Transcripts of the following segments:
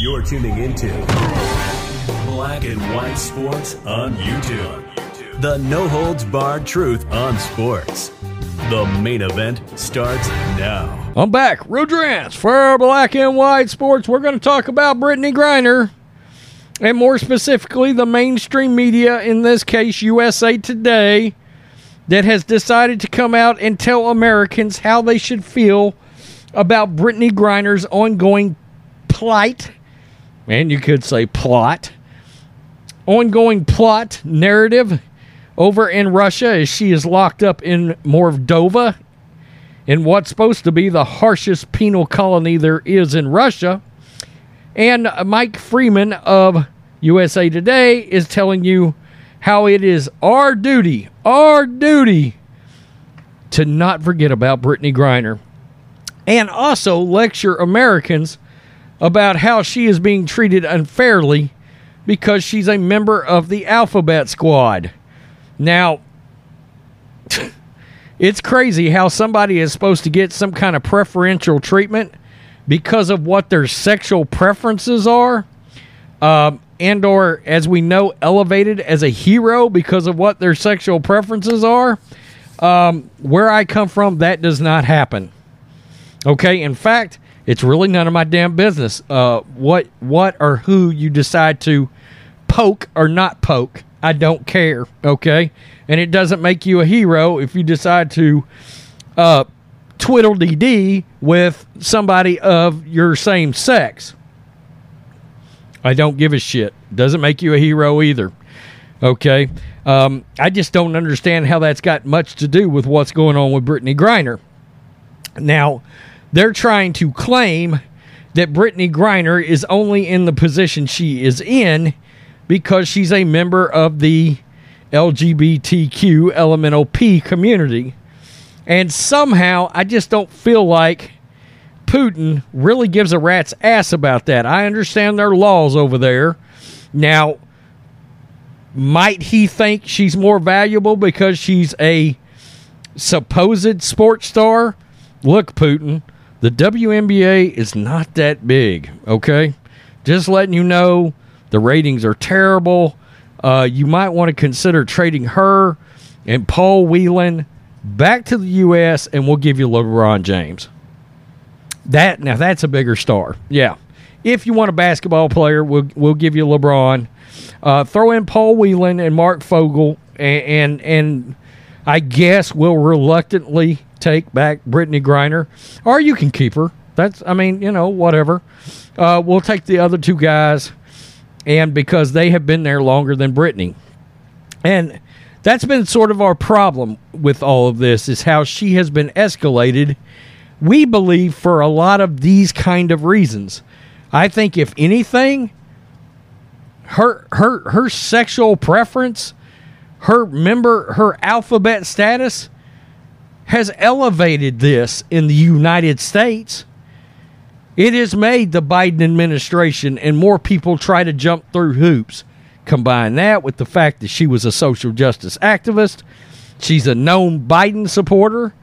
You're tuning into Black and White Sports on YouTube. The no holds barred truth on sports. The main event starts now. I'm back. Rodrance for Black and White Sports. We're going to talk about Brittney Griner, and more specifically, the mainstream media, in this case, USA Today, that has decided to come out and tell Americans how they should feel about Brittney Griner's ongoing plight, and you could say plot, ongoing plot narrative over in Russia as she is locked up in Mordova in what's supposed to be the harshest penal colony there is in Russia. And Mike Freeman of USA Today is telling you how it is our duty, our duty to not forget about Brittney Griner and also lecture Americans about how she is being treated unfairly because she's a member of the Alphabet Squad. Now, it's crazy how somebody is supposed to get some kind of preferential treatment because of what their sexual preferences are, um, and or as we know, elevated as a hero because of what their sexual preferences are. Um, where I come from, that does not happen. Okay, in fact, it's really none of my damn business. Uh, what, what, or who you decide to poke or not poke. I don't care. Okay, and it doesn't make you a hero if you decide to uh, twiddle dee with somebody of your same sex. I don't give a shit. Doesn't make you a hero either. Okay. Um, I just don't understand how that's got much to do with what's going on with Brittney Griner. Now, they're trying to claim that Brittney Griner is only in the position she is in because she's a member of the LGBTQ elemental P community. And somehow, I just don't feel like Putin really gives a rat's ass about that. I understand their laws over there. Now, might he think she's more valuable because she's a supposed sports star? Look, Putin, the WNBA is not that big, okay? Just letting you know the ratings are terrible. Uh, you might want to consider trading her and Paul Whelan back to the U.S., and we'll give you LeBron James. That now that's a bigger star. Yeah. If you want a basketball player, we'll we'll give you LeBron. Uh, throw in Paul Whelan and Marc Fogel, and, and and I guess we'll reluctantly take back Brittney Griner, or you can keep her. That's I mean you know whatever. Uh, we'll take the other two guys, and because they have been there longer than Brittney, and that's been sort of our problem with all of this is how she has been escalated we believe for a lot of these kind of reasons. I think if anything, her her her sexual preference, her member her alphabet status has elevated this in the United States. It has made the Biden administration and more people try to jump through hoops. Combine that with the fact that she was a social justice activist, she's a known Biden supporter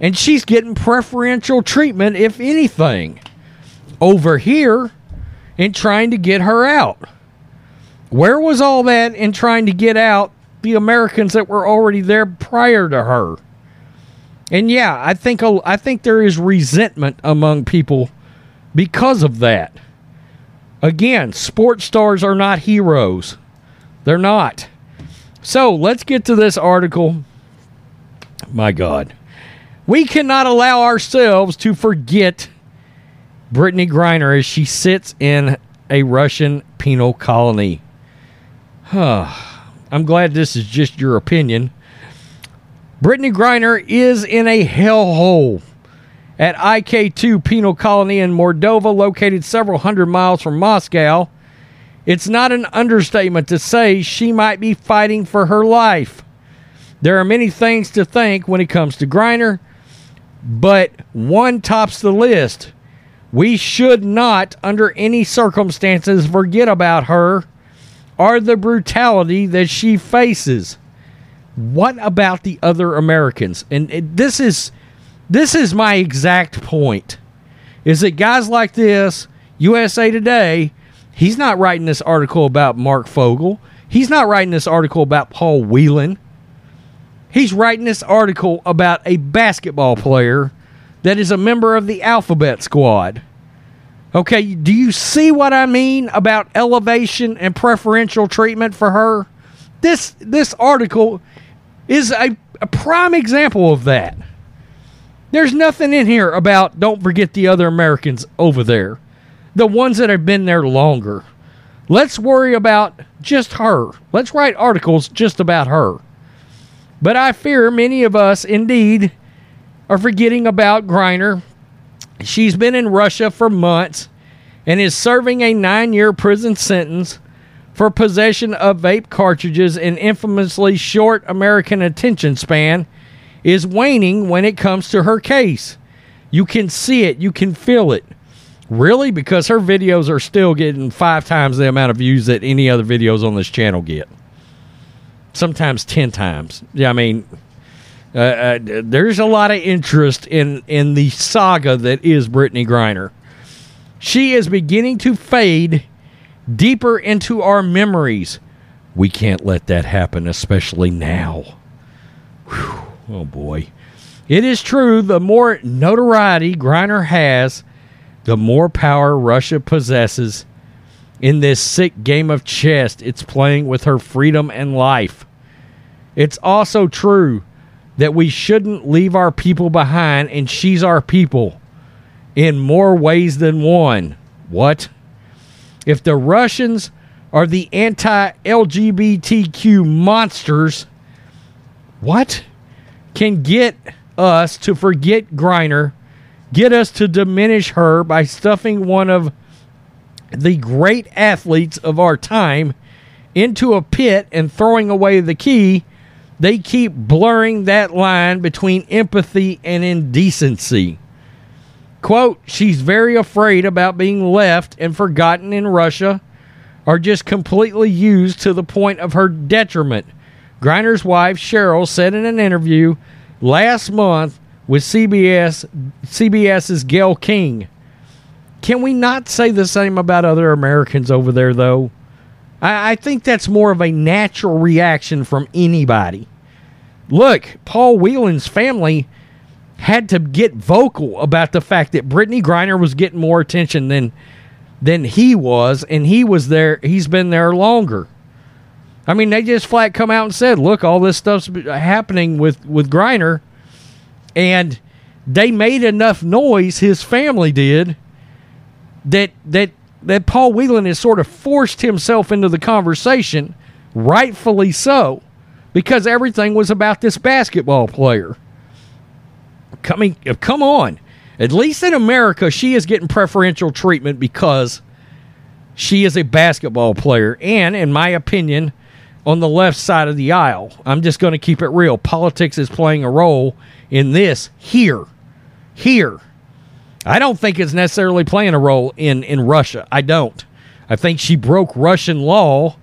and she's getting preferential treatment, if anything, over here in trying to get her out. Where was all that in trying to get out the Americans that were already there prior to her? And yeah, I think I think there is resentment among people because of that. Again, sports stars are not heroes. They're not. So let's get to this article. My God. We cannot allow ourselves to forget Brittney Griner as she sits in a Russian penal colony. I'm glad this is just your opinion. Brittney Griner is in a hellhole at IK2 penal colony in Mordova, located several hundred miles from Moscow. It's not an understatement to say she might be fighting for her life. There are many things to think when it comes to Griner, but one tops the list. We should not, under any circumstances, forget about her or the brutality that she faces. What about the other Americans? And it, this is this is my exact point. Is that guys like this, USA Today, he's not writing this article about Marc Fogel. He's not writing this article about Paul Whelan. He's writing this article about a basketball player that is a member of the Alphabet Squad. Okay, do you see what I mean about elevation and preferential treatment for her? This this article is a, a prime example of that. There's nothing in here about don't forget the other Americans over there, the ones that have been there longer. Let's worry about just her. Let's write articles just about her. But I fear many of us indeed are forgetting about Griner. She's been in Russia for months and is serving a nine year prison sentence for possession of vape cartridges and infamously short American attention span is waning when it comes to her case. You can see it, you can feel it. Really? Because her videos are still getting five times the amount of views that any other videos on this channel get sometimes 10 times. Yeah, I mean, uh, uh, there's a lot of interest in, in the saga that is Brittany Griner. She is beginning to fade deeper into our memories. We can't let that happen, especially now. Whew. Oh boy. It is true, the more notoriety Griner has, the more power Russia possesses in this sick game of chess it's playing with her freedom and life. It's also true that we shouldn't leave our people behind, and she's our people in more ways than one. What? If the Russians are the anti LGBTQ monsters, what can get us to forget Griner, get us to diminish her by stuffing one of the great athletes of our time into a pit and throwing away the key, they keep blurring that line between empathy and indecency. Quote, she's very afraid about being left and forgotten in Russia or just completely used to the point of her detriment. Griner's wife, Cherelle, said in an interview last month with CBS CBS's Gayle King. Can we not say the same about other Americans over there, though? I, I think that's more of a natural reaction from anybody. Look, Paul Whelan's family had to get vocal about the fact that Brittney Griner was getting more attention than than he was, and he was there. He's been there longer. I mean, they just flat come out and said, "Look, all this stuff's happening with with Griner," and they made enough noise. His family did that that that Paul Whelan has sort of forced himself into the conversation, rightfully so, because everything was about this basketball player. Coming, uh, come on. At least in America, she is getting preferential treatment because she is a basketball player, and in my opinion, on the left side of the aisle. I'm just going to keep it real. Politics is playing a role in this here. Here. I don't think it's necessarily playing a role in, in Russia. I don't. I think she broke Russian law,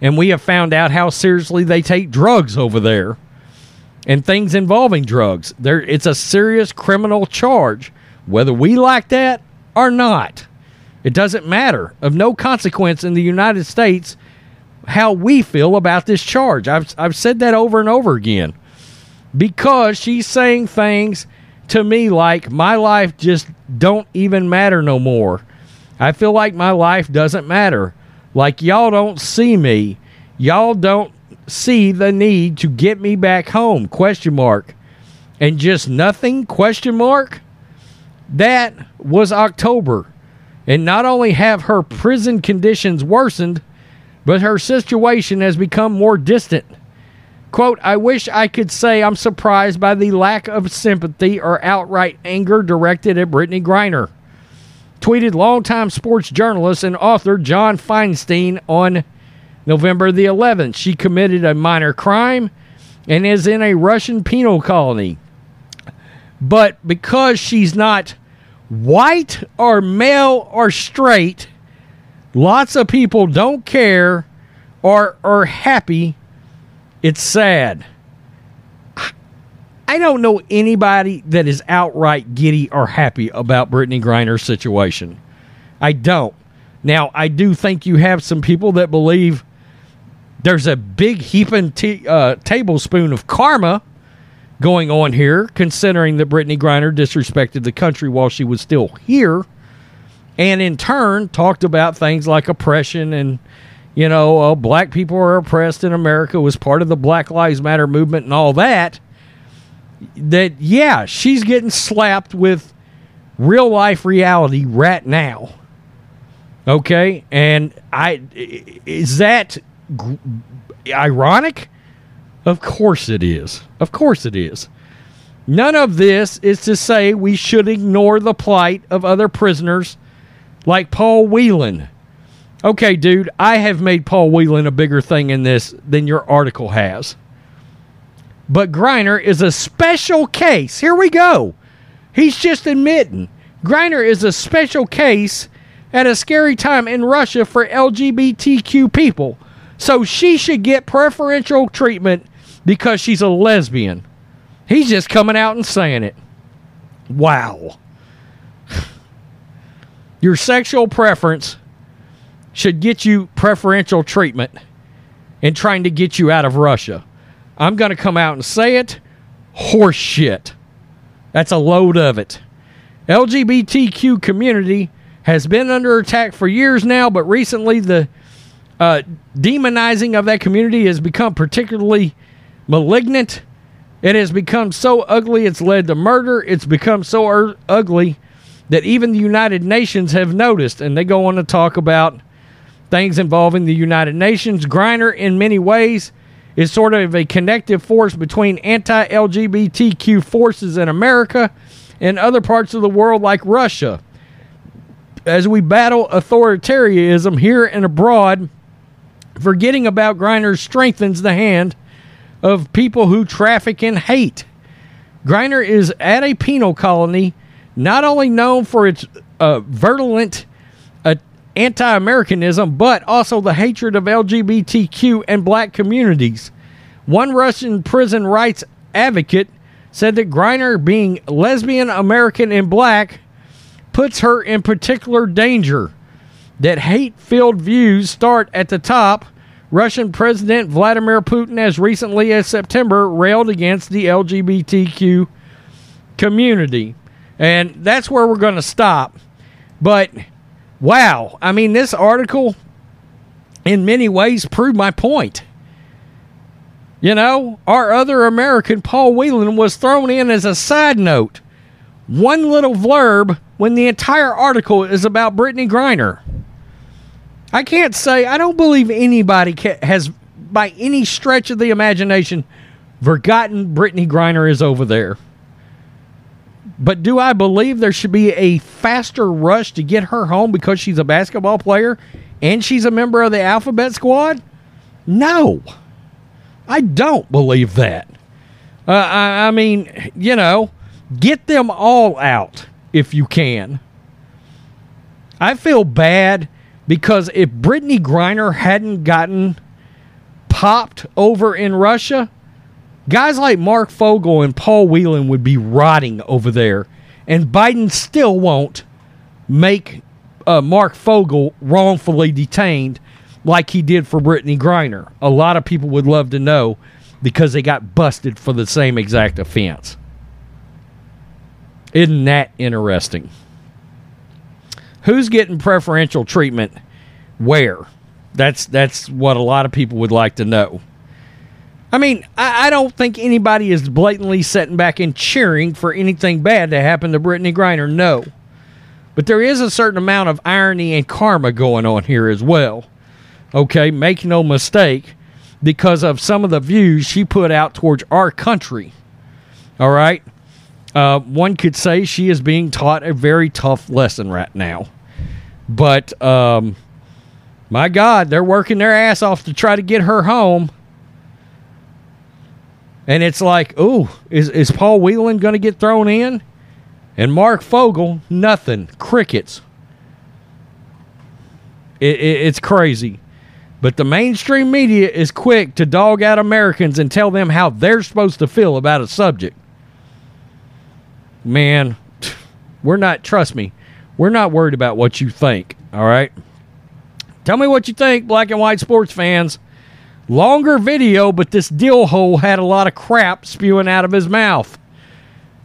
and we have found out how seriously they take drugs over there and things involving drugs. There, it's a serious criminal charge, whether we like that or not. It doesn't matter. Of no consequence in the United States how we feel about this charge. I've, I've said that over and over again because she's saying things to me like my life just don't even matter no more. I feel like my life doesn't matter. Like y'all don't see me. Y'all don't see the need to get me back home question mark. And just nothing question mark? That was october. And not only have her prison conditions worsened but her situation has become more distant. Quote i wish i could say i'm surprised by the lack of sympathy or outright anger directed at Brittney griner tweeted longtime sports journalist and author John Feinstein on November the 11th. She committed a minor crime and is in a Russian penal colony. But because she's not white or male or straight, lots of people don't care or are happy. It's sad. I don't know anybody that is outright giddy or happy about Brittney Griner's situation. I don't. Now, I do think you have some people that believe there's a big heaping t- uh, tablespoon of karma going on here, considering that Brittney Griner disrespected the country while she was still here, and in turn talked about things like oppression and, you know, uh, black people are oppressed in America was part of the Black Lives Matter movement and all that. That, yeah, she's getting slapped with real life reality right now. Okay, and I is that g- ironic? Of course it is. Of course it is. None of this is to say we should ignore the plight of other prisoners like Paul Whelan. Okay, dude, I have made Paul Whelan a bigger thing in this than your article has. But Griner is a special case. Here we go. He's just admitting Griner is a special case at a scary time in Russia for LGBTQ people. So she should get preferential treatment because she's a lesbian. He's just coming out and saying it. Wow. Your sexual preference should get you preferential treatment in trying to get you out of Russia. I'm going to come out and say it. horseshit. That's a load of it. LGBTQ community has been under attack for years now, but recently the uh, demonizing of that community has become particularly malignant. It has become so ugly it's led to murder. It's become so ur- ugly that even the United Nations have noticed, and they go on to talk about things involving the United Nations. Griner, in many ways, is sort of a connective force between anti LGBTQ forces in America and other parts of the world like Russia. As we battle authoritarianism here and abroad, forgetting about Griner strengthens the hand of people who traffic in hate. Griner is at a penal colony, not only known for its uh, virulent anti Americanism, but also the hatred of LGBTQ and black communities. One Russian prison rights advocate said that Griner, being lesbian, American, and black, puts her in particular danger. That hate filled views start at the top. Russian President Vladimir Putin, as recently as September, railed against the LGBTQ community. And that's where we're going to stop. But wow, I mean, this article in many ways proved my point. You know, our other American, Paul Whelan, was thrown in as a side note. One little blurb when the entire article is about Brittney Griner. I can't say, I don't believe anybody has, by any stretch of the imagination, forgotten Brittney Griner is over there. But do I believe there should be a faster rush to get her home because she's a basketball player and she's a member of the alphabet squad? No. I don't believe that. Uh, I, I mean, you know, get them all out if you can. I feel bad because if Brittney Griner hadn't gotten popped over in Russia, guys like Marc Fogel and Paul Whelan would be rotting over there. And Biden still won't make uh, Marc Fogel wrongfully detained like he did for Brittney Griner. A lot of people would love to know because they got busted for the same exact offense. Isn't that interesting? Who's getting preferential treatment where? That's that's what a lot of people would like to know. I mean, I, I don't think anybody is blatantly sitting back and cheering for anything bad to happen to Brittney Griner. No. But there is a certain amount of irony and karma going on here as well. Okay, make no mistake, because of some of the views she put out towards our country. All right. Uh, one could say she is being taught a very tough lesson right now. But um, my God, they're working their ass off to try to get her home. And it's like, ooh, is, is Paul Whelan going to get thrown in? And Marc Fogel, nothing. Crickets. It, it, it's crazy. But the mainstream media is quick to dog out Americans and tell them how they're supposed to feel about a subject. Man, we're not, trust me, we're not worried about what you think, all right? Tell me what you think, black and white sports fans. Longer video, but this deal hole had a lot of crap spewing out of his mouth.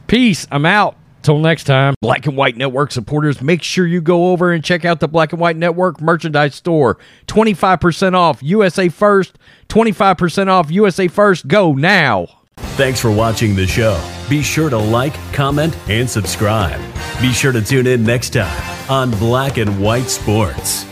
Peace. I'm out. Till next time, Black and White Network supporters, make sure you go over and check out the Black and White Network merchandise store. 25% off USA First, 25% off USA First. Go now. Thanks for watching the show. Be sure to like, comment, and subscribe. Be sure to tune in next time on Black and White Sports.